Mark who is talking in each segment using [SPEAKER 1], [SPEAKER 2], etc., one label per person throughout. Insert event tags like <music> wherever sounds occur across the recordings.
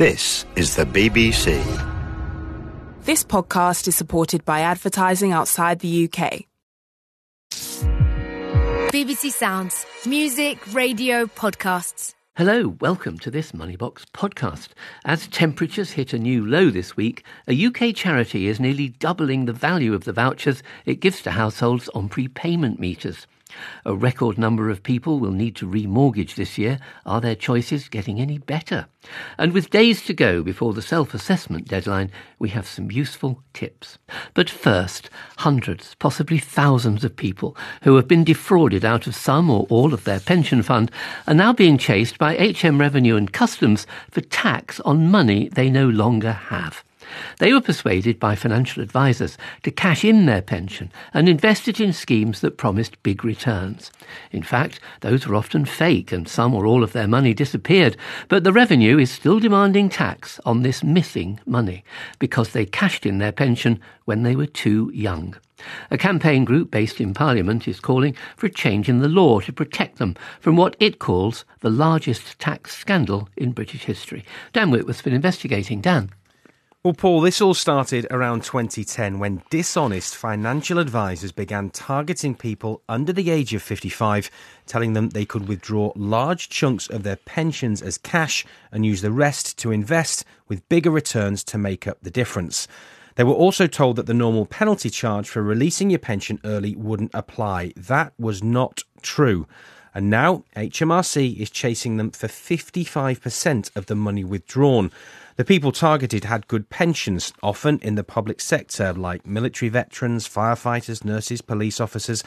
[SPEAKER 1] This is the BBC.
[SPEAKER 2] This podcast is supported by advertising outside the UK.
[SPEAKER 3] BBC Sounds. Music, radio, podcasts.
[SPEAKER 4] Hello, welcome to this Money Box podcast. As temperatures hit a new low this week, a UK charity is nearly doubling the value of the vouchers it gives to households on prepayment meters. A record number of people will need to remortgage this year. Are their choices getting any better? And with days to go before the self assessment deadline, we have some useful tips. But first, hundreds, possibly thousands of people who have been defrauded out of some or all of their pension fund are now being chased by HM Revenue and Customs for tax on money they no longer have. They were persuaded by financial advisers to cash in their pension and invest it in schemes that promised big returns. In fact, those were often fake and some or all of their money disappeared, but the revenue is still demanding tax on this missing money because they cashed in their pension when they were too young. A campaign group based in Parliament is calling for a change in the law to protect them from what it calls the largest tax scandal in British history. Dan Whitworth's been investigating. Dan.
[SPEAKER 5] Well, Paul, this all started around 2010 when dishonest financial advisors began targeting people under the age of 55, telling them they could withdraw large chunks of their pensions as cash and use the rest to invest with bigger returns to make up the difference. They were also told that the normal penalty charge for releasing your pension early wouldn't apply. That was not true. And now HMRC is chasing them for 55% of the money withdrawn. The people targeted had good pensions, often in the public sector, like military veterans, firefighters, nurses, police officers.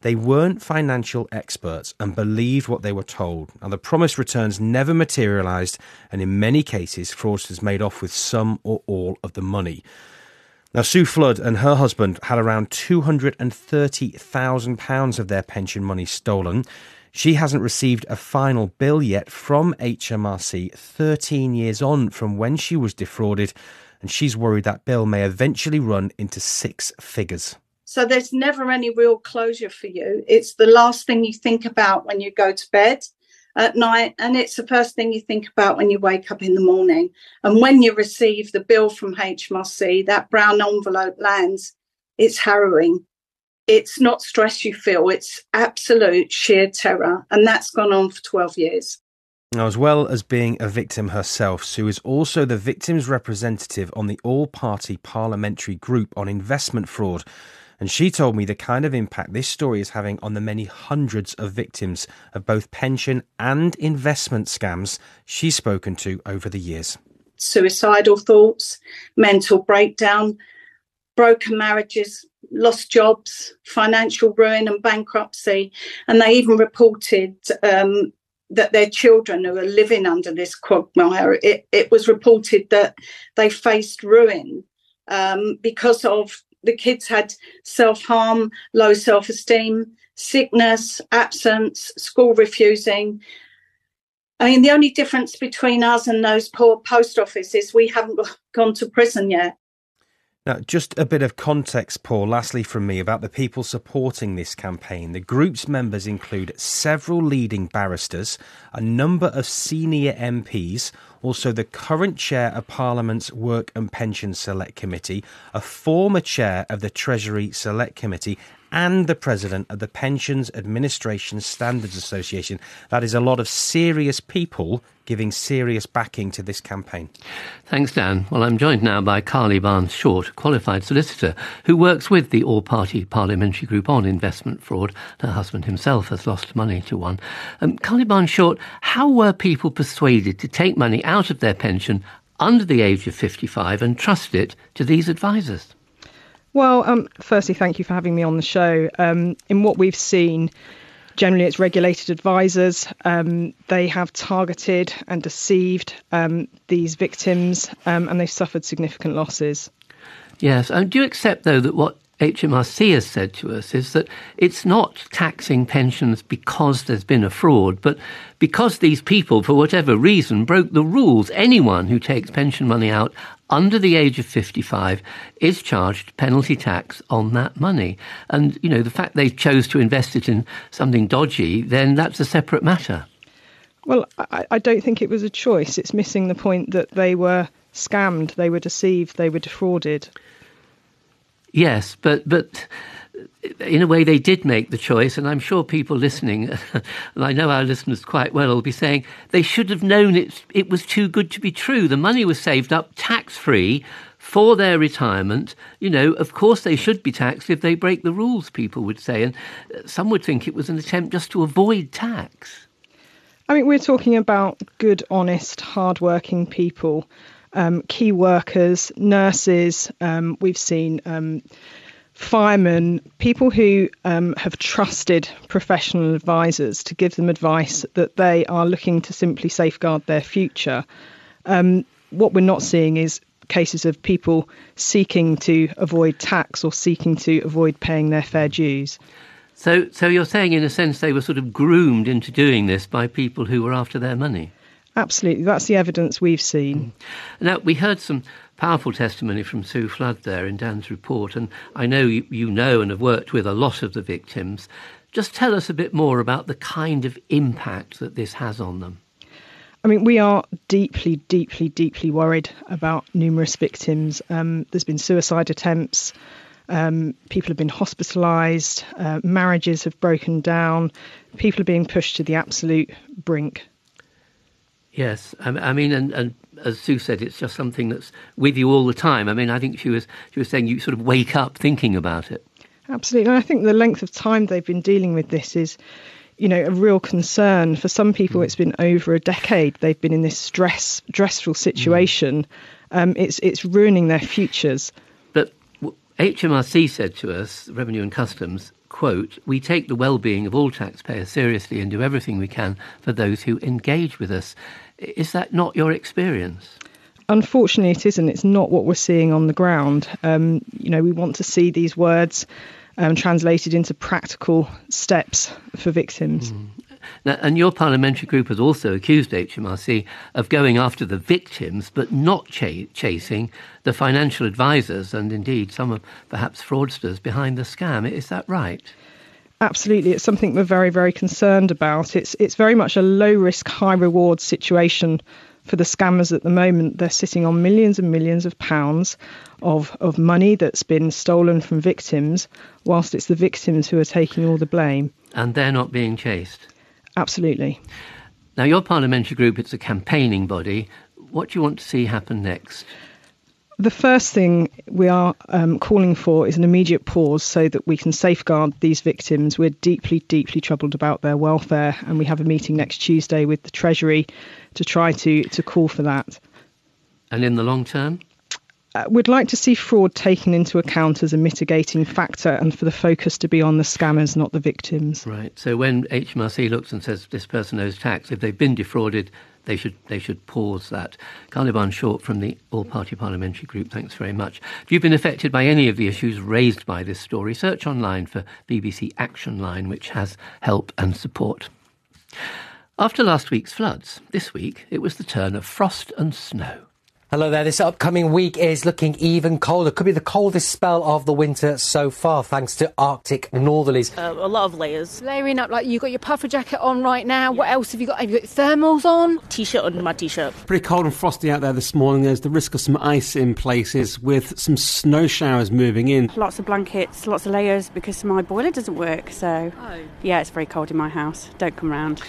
[SPEAKER 5] They weren't financial experts and believed what they were told, and the promised returns never materialised, and in many cases, fraudsters made off with some or all of the money. Now, Sue Flood and her husband had around £230,000 of their pension money stolen. She hasn't received a final bill yet from HMRC 13 years on from when she was defrauded, and she's worried that bill may eventually run into six figures.
[SPEAKER 6] So there's never any real closure for you. It's the last thing you think about when you go to bed at night, and it's the first thing you think about when you wake up in the morning. And when you receive the bill from HMRC, that brown envelope lands, it's harrowing it's not stress you feel, it's absolute sheer terror. And that's gone on for 12 years.
[SPEAKER 5] Now, as well as being a victim herself, Sue is also the victim's representative on the all party parliamentary group on investment fraud. And she told me the kind of impact this story is having on the many hundreds of victims of both pension and investment scams she's spoken to over the years.
[SPEAKER 6] Suicidal thoughts, mental breakdown, broken marriages, lost jobs, financial ruin, and bankruptcy. And they even reported um, that their children who are living under this quagmire, it, it was reported that they faced ruin um, because of the kids had self harm, low self esteem, sickness, absence, school refusing. I mean, the only difference between us and those poor post offices, we haven't <laughs> gone to prison yet.
[SPEAKER 5] Now, just a bit of context, Paul, lastly from me about the people supporting this campaign. The group's members include several leading barristers, a number of senior MPs, also the current chair of Parliament's Work and Pension Select Committee, a former chair of the Treasury Select Committee, and the president of the Pensions Administration Standards Association. That is a lot of serious people giving serious backing to this campaign.
[SPEAKER 4] Thanks, Dan. Well, I'm joined now by Carly Barnes Short, qualified solicitor who works with the All Party Parliamentary Group on investment fraud. Her husband himself has lost money to one. Um, Carly Barnes Short, how were people persuaded to take money out of their pension under the age of 55 and trust it to these advisors?
[SPEAKER 7] Well, um, firstly, thank you for having me on the show. Um, in what we've seen, generally it's regulated advisors. Um, they have targeted and deceived um, these victims um, and they've suffered significant losses.
[SPEAKER 4] Yes. Do you accept, though, that what HMRC has said to us is that it's not taxing pensions because there's been a fraud, but because these people, for whatever reason, broke the rules. Anyone who takes pension money out under the age of 55 is charged penalty tax on that money. And, you know, the fact they chose to invest it in something dodgy, then that's a separate matter.
[SPEAKER 7] Well, I, I don't think it was a choice. It's missing the point that they were scammed, they were deceived, they were defrauded.
[SPEAKER 4] Yes, but but in a way they did make the choice, and I'm sure people listening, <laughs> and I know our listeners quite well, will be saying they should have known it. It was too good to be true. The money was saved up tax free for their retirement. You know, of course they should be taxed if they break the rules. People would say, and uh, some would think it was an attempt just to avoid tax.
[SPEAKER 7] I mean, we're talking about good, honest, hard-working people um, key workers, nurses. Um, we've seen um, firemen, people who um, have trusted professional advisors to give them advice that they are looking to simply safeguard their future. Um, what we're not seeing is cases of people seeking to avoid tax or seeking to avoid paying their fair dues.
[SPEAKER 4] So, so you're saying, in a sense, they were sort of groomed into doing this by people who were after their money.
[SPEAKER 7] Absolutely, that's the evidence we've seen.
[SPEAKER 4] Now, we heard some powerful testimony from Sue Flood there in Dan's report, and I know you, you know and have worked with a lot of the victims. Just tell us a bit more about the kind of impact that this has on them.
[SPEAKER 7] I mean, we are deeply, deeply, deeply worried about numerous victims. Um, there's been suicide attempts. Um, people have been hospitalised. Uh, marriages have broken down. People are being pushed to the absolute brink.
[SPEAKER 4] Yes, I, mean, and, and as Sue said, it's just something that's with you all the time. I mean, I think she was she was saying you sort of wake up thinking about it.
[SPEAKER 7] Absolutely, and I think the length of time they've been dealing with this is, you know, a real concern. For some people, mm. it's been over a decade. They've been in this stress, stressful situation. Mm. Um, it's it's ruining their futures.
[SPEAKER 4] But HMRC said to us, Revenue and Customs, quote, we take the well-being of all taxpayers seriously and do everything we can for those who engage with us. Is that not your experience?
[SPEAKER 7] Unfortunately, it isn't. It's not what we're seeing on the ground. Um, you know, we want to see these words um, translated into practical steps for victims. Mm.
[SPEAKER 4] Now, and your parliamentary group has also accused HMRC of going after the victims, but not ch- chasing the financial advisors and indeed some of perhaps fraudsters behind the scam. Is that right?
[SPEAKER 7] Absolutely, it's something we're very, very concerned about. It's it's very much a low risk, high reward situation for the scammers at the moment. They're sitting on millions and millions of pounds of of money that's been stolen from victims, whilst it's the victims who are taking all the blame.
[SPEAKER 4] And they're not being chased.
[SPEAKER 7] Absolutely.
[SPEAKER 4] Now, your parliamentary group, it's a campaigning body. What do you want to see happen next?
[SPEAKER 7] The first thing we are um, calling for is an immediate pause so that we can safeguard these victims. We're deeply, deeply troubled about their welfare, and we have a meeting next Tuesday with the Treasury to try to, to call for that.
[SPEAKER 4] And in the long term?
[SPEAKER 7] Uh, we'd like to see fraud taken into account as a mitigating factor and for the focus to be on the scammers, not the victims.
[SPEAKER 4] Right. So when HMRC looks and says this person owes tax, if they've been defrauded, they should they should pause that. Carly Barnes Short from the All Party Parliamentary Group, thanks very much. If you've been affected by any of the issues raised by this story, search online for BBC Action Line, which has help and support. After last week's floods, this week it was the turn of frost and snow.
[SPEAKER 8] Hello there. This upcoming week is looking even colder. Could be the coldest spell of the winter so far, thanks to Arctic northerlies.
[SPEAKER 9] Uh, a lot of layers.
[SPEAKER 10] Layering up, like you've got your puffer jacket on right now. Yeah. What else have you got? Have you got thermals on?
[SPEAKER 9] T-shirt under my t-shirt.
[SPEAKER 11] Pretty cold and frosty out there this morning. There's the risk of some ice in places, with some snow showers moving in.
[SPEAKER 12] Lots of blankets, lots of layers because my boiler doesn't work. So, oh. yeah, it's very cold in my house. Don't come round.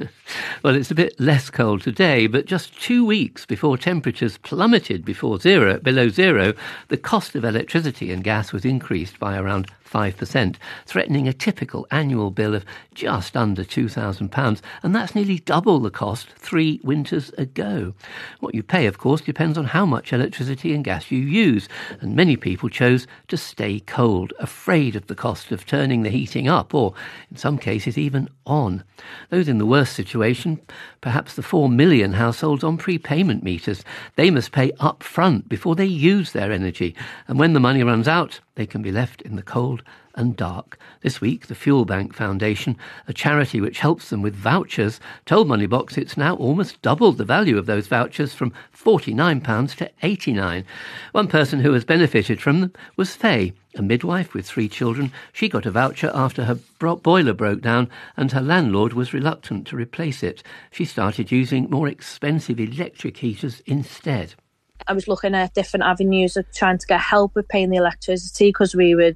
[SPEAKER 12] <laughs>
[SPEAKER 4] well, it's a bit less cold today, but just two weeks before temperatures plummeted before zero, below zero, the cost of electricity and gas was increased by around 5%, threatening a typical annual bill of just under £2,000, and that's nearly double the cost three winters ago. What you pay, of course, depends on how much electricity and gas you use, and many people chose to stay cold, afraid of the cost of turning the heating up, or in some cases even on. Those in the worst situation, perhaps the 4 million households on prepayment meters, they must pay up front before they use their energy, and when the money runs out, they can be left in the cold and dark. This week, the Fuel Bank Foundation, a charity which helps them with vouchers, told Money Box it's now almost doubled the value of those vouchers from £49 to £89. One person who has benefited from them was Faye, a midwife with three children, she got a voucher after her boiler broke down and her landlord was reluctant to replace it. She started using more expensive electric heaters instead.
[SPEAKER 13] I was looking at different avenues of trying to get help with paying the electricity because we were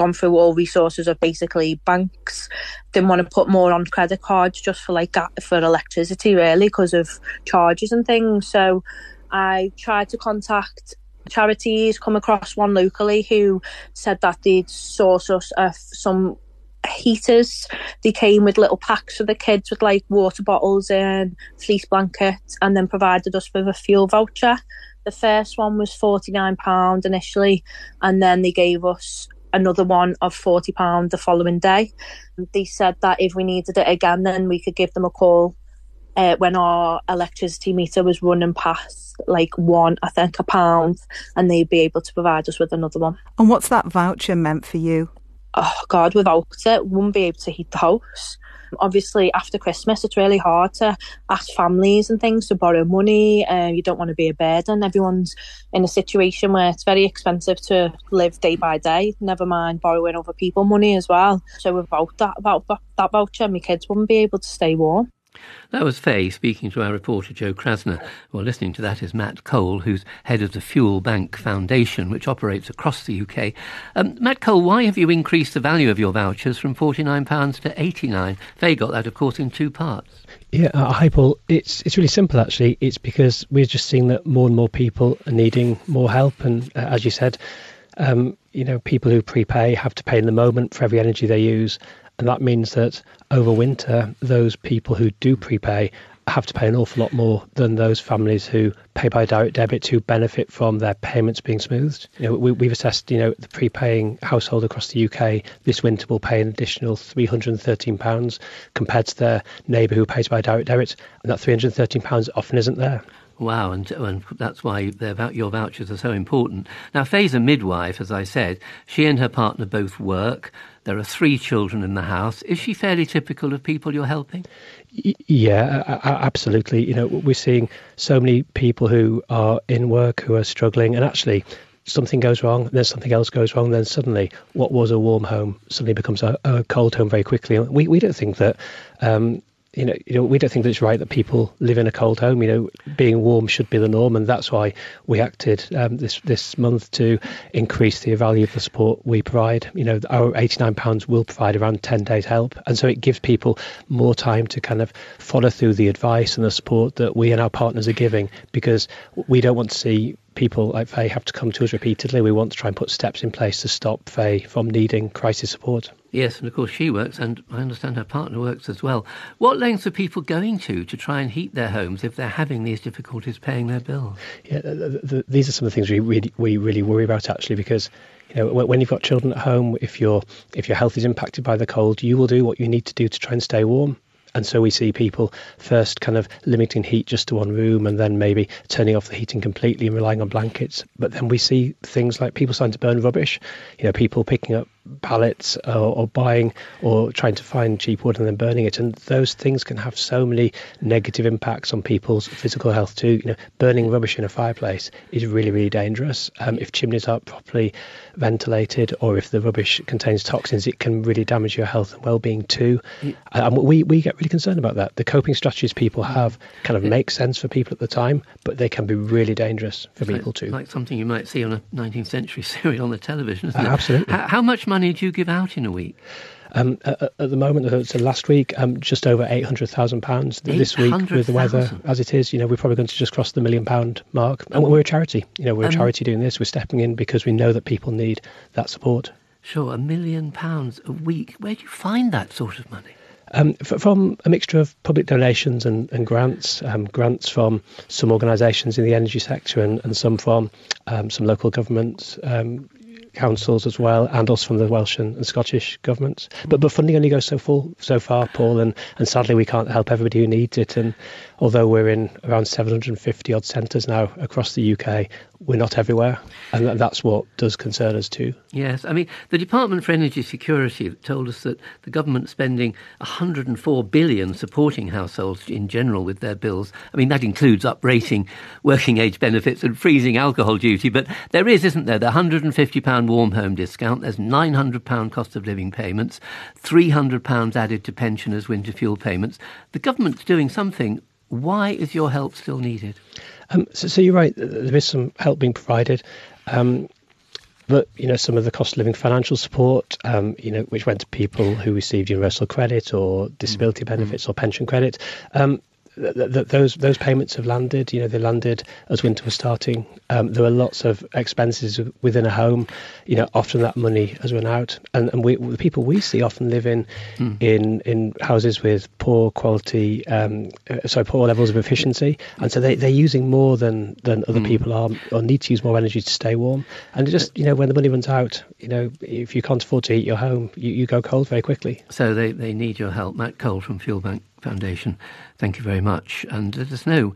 [SPEAKER 13] gone through all resources of basically banks. Didn't want to put more on credit cards just for like for electricity really because of charges and things. So I tried to contact charities, come across one locally who said that they'd source us uh, some heaters. They came with little packs for the kids with like water bottles and fleece blankets and then provided us with a fuel voucher. The first one was £49 initially, and then they gave us another one of £40 the following day. They said that if we needed it again, then we could give them a call uh, when our electricity meter was running past like one, I think, a pound, and they'd be able to provide us with another one.
[SPEAKER 14] And what's that voucher meant for you?
[SPEAKER 13] Oh, God, without it, wouldn't be able to heat the house obviously after Christmas, it's really hard to ask families and things to borrow money. Uh, you don't want to be a burden. Everyone's in a situation where it's very expensive to live day by day. Never mind borrowing other people money as well. So without that, about that voucher, my kids wouldn't be able to stay warm.
[SPEAKER 4] That was Faye speaking to our reporter Joe Krasner. Well, listening to that is Matt Cole, who's head of the Fuel Bank Foundation, which operates across the UK. Um, Matt Cole, why have you increased the value of your vouchers from £49 to 89 Faye got that, of course, in two parts.
[SPEAKER 15] Yeah, uh, hi Paul. It's it's really simple actually. It's because we're just seeing that more and more people are needing more help, and uh, as you said, um, you know, people who prepay have to pay in the moment for every energy they use, and that means that over winter, those people who do prepay have to pay an awful lot more than those families who pay by direct debit who benefit from their payments being smoothed. You know, we, have assessed, you know, the prepaying household across the UK this winter will pay an additional £313 compared to their neighbour who pays by direct debit, and that £313 often isn't there.
[SPEAKER 4] Wow, and, and that's why your vouchers are so important. Now, Faye's a midwife, as I said. She and her partner both work. There are three children in the house. Is she fairly typical of people you're helping?
[SPEAKER 15] Yeah, absolutely. You know, we're seeing so many people who are in work who are struggling, and actually, something goes wrong, then something else goes wrong, then suddenly what was a warm home suddenly becomes a, a cold home very quickly. We we don't think that um, you know, you know, we don't think that it's right that people live in a cold home. You know, being warm should be the norm, and that's why we acted um, this this month to increase the value of the support we provide. You know, our eighty nine pounds will provide around ten days help, and so it gives people more time to kind of follow through the advice and the support that we and our partners are giving, because we don't want to see people like Faye have to come to us repeatedly. We want to try and put steps in place to stop Faye from needing crisis support.
[SPEAKER 4] Yes, and of course she works, and I understand her partner works as well. What lengths are people going to to try and heat their homes if they're having these difficulties paying their bills?
[SPEAKER 15] Yeah, the, the, these are some of the things we really, we really worry about actually because you know when you've got children at home, if your if your health is impacted by the cold, you will do what you need to do to try and stay warm. And so we see people first kind of limiting heat just to one room and then maybe turning off the heating completely and relying on blankets. But then we see things like people starting to burn rubbish, you know, people picking up pallets or, or, buying or trying to find cheap wood and then burning it. And those things can have so many negative impacts on people's physical health too. You know, burning rubbish in a fireplace is really, really dangerous. Um, if chimneys aren't properly ventilated or if the rubbish contains toxins, it can really damage your health and well-being too. And we, we get really concerned about that. The coping strategies people have kind of make sense for people at the time, but they can be really dangerous for people
[SPEAKER 4] like,
[SPEAKER 15] too.
[SPEAKER 4] Like something you might see on a 19th century <laughs> serial on the television, isn't
[SPEAKER 15] uh,
[SPEAKER 4] it?
[SPEAKER 15] Absolutely.
[SPEAKER 4] How, how much money do you give out in a week?
[SPEAKER 15] Um, at, at, the moment, uh, so last week, um, just over eight hundred thousand pounds. This week, with the weather as it is, you know, we're probably going to just cross the million pound mark. And we're a charity. You know, we're um, a charity doing this. We're stepping in because we know that people need that support.
[SPEAKER 4] Sure, a million pounds a week. Where do you find that sort of money?
[SPEAKER 15] Um, from a mixture of public donations and, and grants, um, grants from some organisations in the energy sector and, and some from um, some local governments, um, councils as well, and also from the Welsh and, and, Scottish governments. But but funding only goes so full so far, Paul, and, and sadly we can't help everybody who needs it. And although we're in around 750 odd centres now across the UK, we're not everywhere, and that's what does concern us too.
[SPEAKER 4] Yes, I mean the Department for Energy Security told us that the government spending 104 billion supporting households in general with their bills. I mean that includes uprating working age benefits and freezing alcohol duty, but there is, isn't there, the 150 pound warm home discount. There's £900 cost of living payments, £300 added to pensioners' winter fuel payments. The government's doing something. Why is your help still needed?
[SPEAKER 15] Um, so, so, you're right. There is some help being provided. Um, but you know some of the cost of living financial support, um, you know, which went to people who received universal credit or disability mm-hmm. benefits or pension credit, um, th- th- those those payments have landed. You know, they landed as winter was starting. Um, there were lots of expenses within a home. You know, often that money has run out, and, and we, the people we see often live in mm. in in houses with poor quality, um, uh, sorry, poor levels of efficiency, and so they they're using more than than other mm. people are, or need to use more energy to stay warm. And just you know, when the money runs out, you know, if you can't afford to heat your home, you, you go cold very quickly.
[SPEAKER 4] So they they need your help, Matt Cole from Fuel Bank. Foundation. Thank you very much. And let us know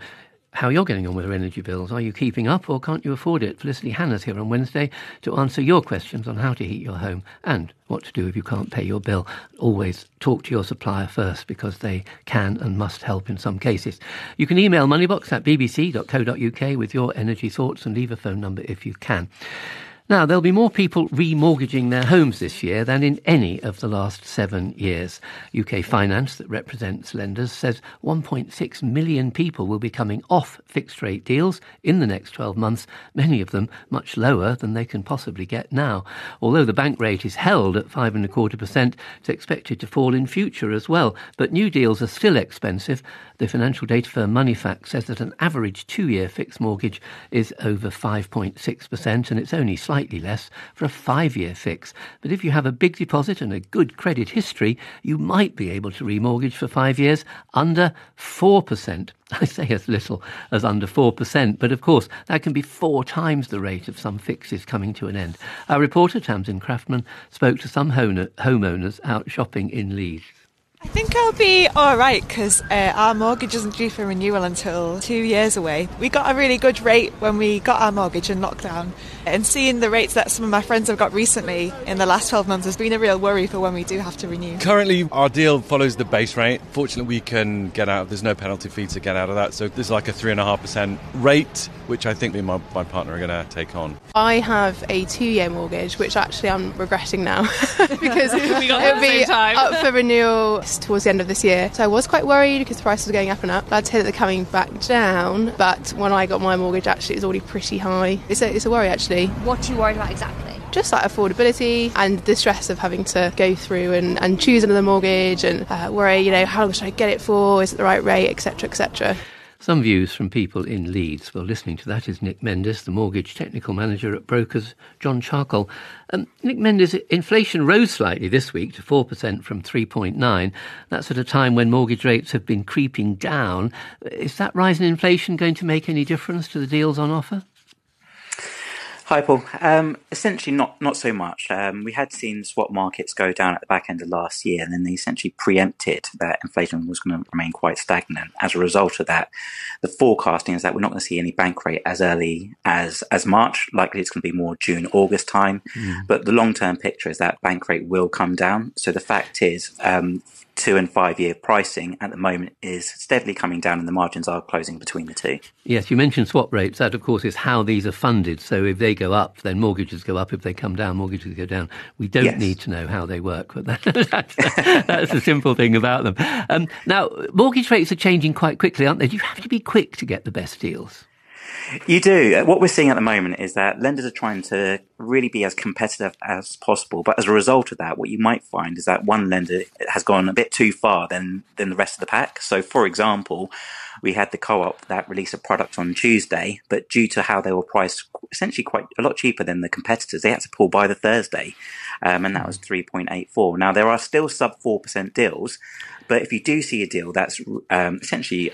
[SPEAKER 4] how you're getting on with your energy bills. Are you keeping up or can't you afford it? Felicity Hannah's here on Wednesday to answer your questions on how to heat your home and what to do if you can't pay your bill. Always talk to your supplier first because they can and must help in some cases. You can email moneybox at bbc.co.uk with your energy thoughts and leave a phone number if you can. Now, there'll be more people remortgaging their homes this year than in any of the last seven years. UK Finance, that represents lenders, says 1.6 million people will be coming off fixed rate deals in the next 12 months, many of them much lower than they can possibly get now. Although the bank rate is held at 5.25%, it's expected to fall in future as well. But new deals are still expensive. The financial data firm Moneyfacts says that an average two year fixed mortgage is over 5.6%, and it's only slightly slightly less for a five year fix. But if you have a big deposit and a good credit history, you might be able to remortgage for five years under 4%. <laughs> I say as little as under 4%, but of course that can be four times the rate of some fixes coming to an end. Our reporter, Tamsin Craftman, spoke to some homeowners out shopping in Leeds.
[SPEAKER 16] I think I'll be all right because uh, our mortgage isn't due for renewal until two years away. We got a really good rate when we got our mortgage in lockdown, and seeing the rates that some of my friends have got recently in the last 12 months has been a real worry for when we do have to renew.
[SPEAKER 17] Currently, our deal follows the base rate. Fortunately, we can get out, there's no penalty fee to get out of that. So there's like a 3.5% rate, which I think me and my, my partner are going to take on.
[SPEAKER 18] I have a two year mortgage, which actually I'm regretting now <laughs> because <laughs> it'll be up for renewal towards the end of this year. So I was quite worried because prices are going up and up. I'd say that they're coming back down, but when I got my mortgage, actually, it was already pretty high. It's a, it's a worry, actually.
[SPEAKER 3] What are you worried about exactly?
[SPEAKER 18] just like affordability and the stress of having to go through and, and choose another mortgage and uh, worry, you know, how long should I get it for? Is it the right rate, etc., etc.
[SPEAKER 4] Some views from people in Leeds. Well, listening to that is Nick Mendes, the mortgage technical manager at brokers John Charcol. Um, Nick Mendes, inflation rose slightly this week to 4% from 3.9. That's at a time when mortgage rates have been creeping down. Is that rise in inflation going to make any difference to the deals on offer?
[SPEAKER 19] Hi, Paul. Um, essentially, not not so much. Um, we had seen swap markets go down at the back end of last year, and then they essentially preempted that inflation was going to remain quite stagnant. As a result of that, the forecasting is that we're not going to see any bank rate as early as as March. Likely, it's going to be more June, August time. Mm. But the long term picture is that bank rate will come down. So the fact is, um, two and five year pricing at the moment is steadily coming down and the margins are closing between the two.
[SPEAKER 4] Yes, you mentioned swap rates. That, of course, is how these are funded. So if they go up, then mortgages go up. If they come down, mortgages go down. We don't yes. need to know how they work, but that, <laughs> that's, that's the simple thing about them. Um, now, mortgage rates are changing quite quickly, aren't they? Do you have to be quick to get the best deals?
[SPEAKER 19] You do. What we're seeing at the moment is that lenders are trying to really be as competitive as possible. But as a result of that, what you might find is that one lender has gone a bit too far than, than the rest of the pack. So, for example, we had the co-op that released a product on Tuesday, but due to how they were priced essentially quite a lot cheaper than the competitors, they had to pull by the Thursday. Um, and that was 3.84. Now, there are still sub 4% deals, but if you do see a deal that's um, essentially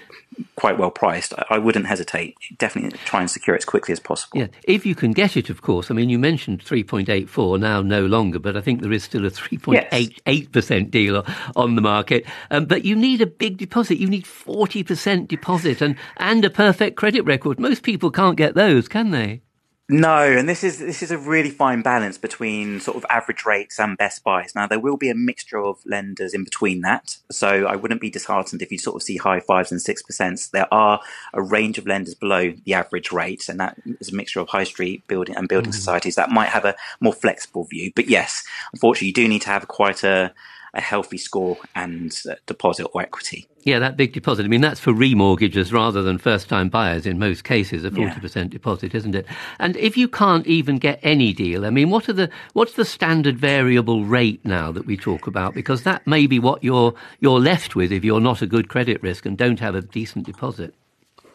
[SPEAKER 19] quite well priced, I wouldn't hesitate. Definitely try and secure it as quickly as possible.
[SPEAKER 4] Yeah, if you can get it, of course. I mean, you mentioned 3.84 now, no longer, but I think there is still a 3.88% yes. deal on the market. Um, but you need a big deposit. You need 40% deposit and, and a perfect credit record. Most people can't get those, can they?
[SPEAKER 19] No, and this is this is a really fine balance between sort of average rates and best buys. Now there will be a mixture of lenders in between that, so I wouldn't be disheartened if you sort of see high fives and six percents. There are a range of lenders below the average rate, and that is a mixture of high street building and building mm. societies that might have a more flexible view. But yes, unfortunately, you do need to have quite a a healthy score and deposit or equity.
[SPEAKER 4] Yeah, that big deposit. I mean, that's for remortgages rather than first time buyers in most cases, a 40% yeah. deposit, isn't it? And if you can't even get any deal, I mean, what are the, what's the standard variable rate now that we talk about? Because that may be what you're, you're left with if you're not a good credit risk and don't have a decent deposit.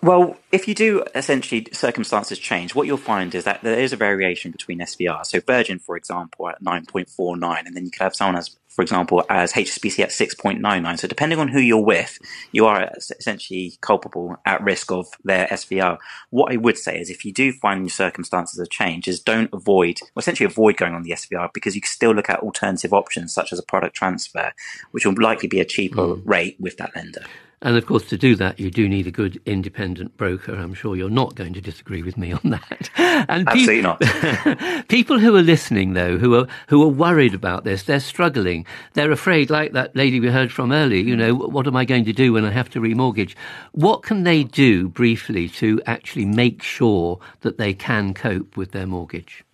[SPEAKER 19] Well, if you do essentially circumstances change, what you'll find is that there is a variation between SVR. So Virgin, for example, at 9.49, and then you could have someone as, for example, as HSBC at 6.99. So depending on who you're with, you are essentially culpable at risk of their SVR. What I would say is if you do find your circumstances have changed, is don't avoid, well, essentially avoid going on the SVR because you can still look at alternative options such as a product transfer, which will likely be a cheaper mm. rate with that lender.
[SPEAKER 4] And of course, to do that, you do need a good independent broker. I'm sure you're not going to disagree with me on <laughs> that.
[SPEAKER 19] And Absolutely pe-
[SPEAKER 4] not. <laughs> people who are listening, though, who are who are worried about this, they're struggling. They're afraid, like that lady we heard from earlier. You know, what am I going to do when I have to remortgage? What can they do briefly to actually make sure that they can cope with their mortgage?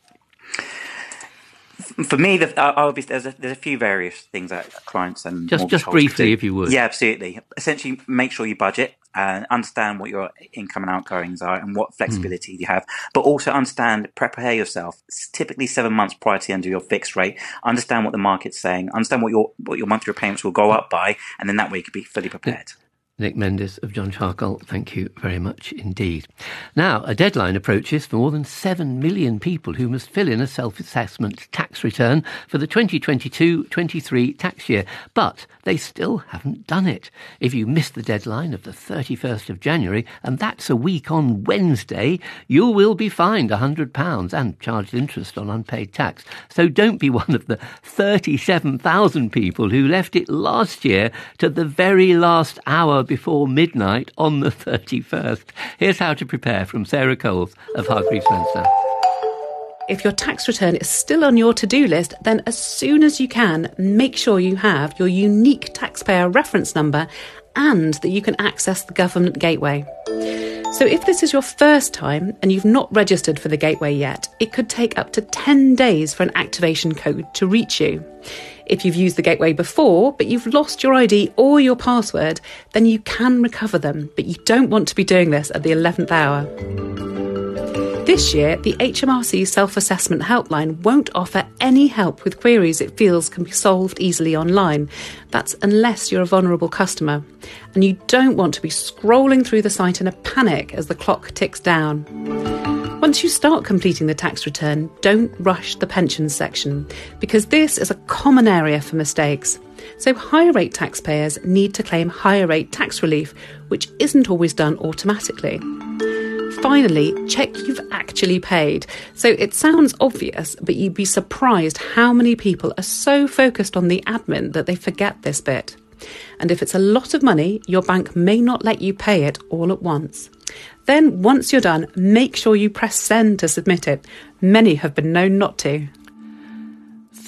[SPEAKER 19] For me, the, obviously, there's a, there's a few various things that clients and
[SPEAKER 4] just just briefly, if you would.
[SPEAKER 19] Yeah, absolutely. Essentially, make sure you budget and understand what your income and outgoings are and what flexibility mm. you have, but also understand, prepare yourself. It's typically seven months prior to the end of your fixed rate. Understand what the market's saying. Understand what your what your monthly repayments will go up by, and then that way you can be fully prepared.
[SPEAKER 4] Nick Mendes of John Charcol, thank you very much indeed. Now, a deadline approaches for more than 7 million people who must fill in a self assessment tax return for the 2022 23 tax year, but they still haven't done it. If you miss the deadline of the 31st of January, and that's a week on Wednesday, you will be fined £100 and charged interest on unpaid tax. So don't be <laughs> one of the 37,000 people who left it last year to the very last hour before midnight on the 31st. Here's how to prepare from Sarah Coles of Hargreaves Lansdown.
[SPEAKER 20] If your tax return is still on your to do list, then as soon as you can, make sure you have your unique taxpayer reference number and that you can access the government gateway. So, if this is your first time and you've not registered for the gateway yet, it could take up to 10 days for an activation code to reach you. If you've used the gateway before, but you've lost your ID or your password, then you can recover them, but you don't want to be doing this at the 11th hour. This year, the HMRC self assessment helpline won't offer any help with queries it feels can be solved easily online. That's unless you're a vulnerable customer. And you don't want to be scrolling through the site in a panic as the clock ticks down. Once you start completing the tax return, don't rush the pensions section because this is a common area for mistakes. So, higher rate taxpayers need to claim higher rate tax relief, which isn't always done automatically. Finally, check you've actually paid. So it sounds obvious, but you'd be surprised how many people are so focused on the admin that they forget this bit. And if it's a lot of money, your bank may not let you pay it all at once. Then, once you're done, make sure you press send to submit it. Many have been known not to.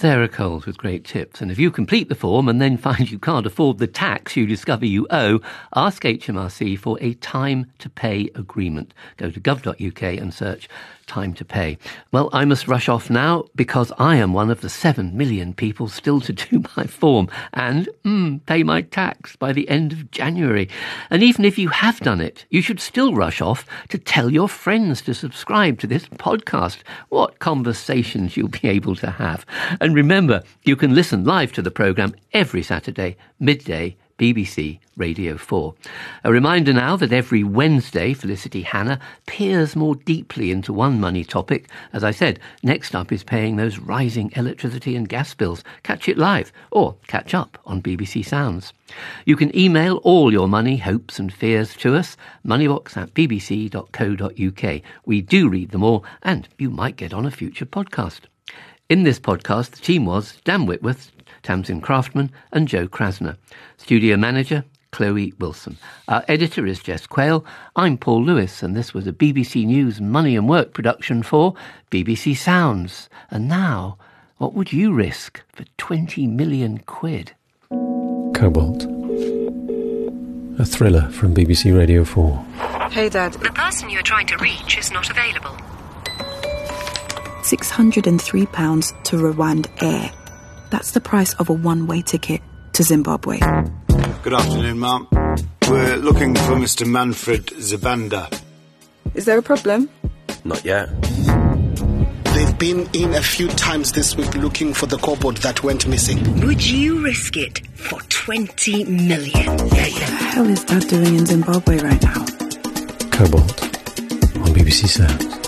[SPEAKER 4] Sarah Coles with great tips. And if you complete the form and then find you can't afford the tax you discover you owe, ask HMRC for a time to pay agreement. Go to gov.uk and search time to pay. Well, I must rush off now because I am one of the seven million people still to do <laughs> my form and mm, pay my tax by the end of January. And even if you have done it, you should still rush off to tell your friends to subscribe to this podcast. What conversations you'll be able to have. And remember, you can listen live to the programme every Saturday, midday BBC Radio 4. A reminder now that every Wednesday, Felicity Hannah peers more deeply into one money topic. As I said, next up is paying those rising electricity and gas bills. Catch it live or catch up on BBC Sounds. You can email all your money hopes and fears to us, moneybox at bbc.co.uk. We do read them all, and you might get on a future podcast. In this podcast, the team was Dan Whitworth, Tamsin Craftman, and Joe Krasner. Studio manager, Chloe Wilson. Our editor is Jess Quayle. I'm Paul Lewis, and this was a BBC News Money and Work production for BBC Sounds. And now, what would you risk for 20 million quid?
[SPEAKER 15] Cobalt. A thriller from BBC Radio 4.
[SPEAKER 21] Hey, Dad.
[SPEAKER 22] The person you're trying to reach is not available.
[SPEAKER 21] £603 to Rwanda Air. That's the price of a one way ticket to Zimbabwe.
[SPEAKER 23] Good afternoon, ma'am. We're looking for Mr. Manfred Zabanda.
[SPEAKER 21] Is there a problem?
[SPEAKER 23] Not yet.
[SPEAKER 24] They've been in a few times this week looking for the cobalt that went missing.
[SPEAKER 22] Would you risk it for 20 million?
[SPEAKER 21] What the hell is Dad doing in Zimbabwe right now?
[SPEAKER 15] Cobalt on BBC Sounds.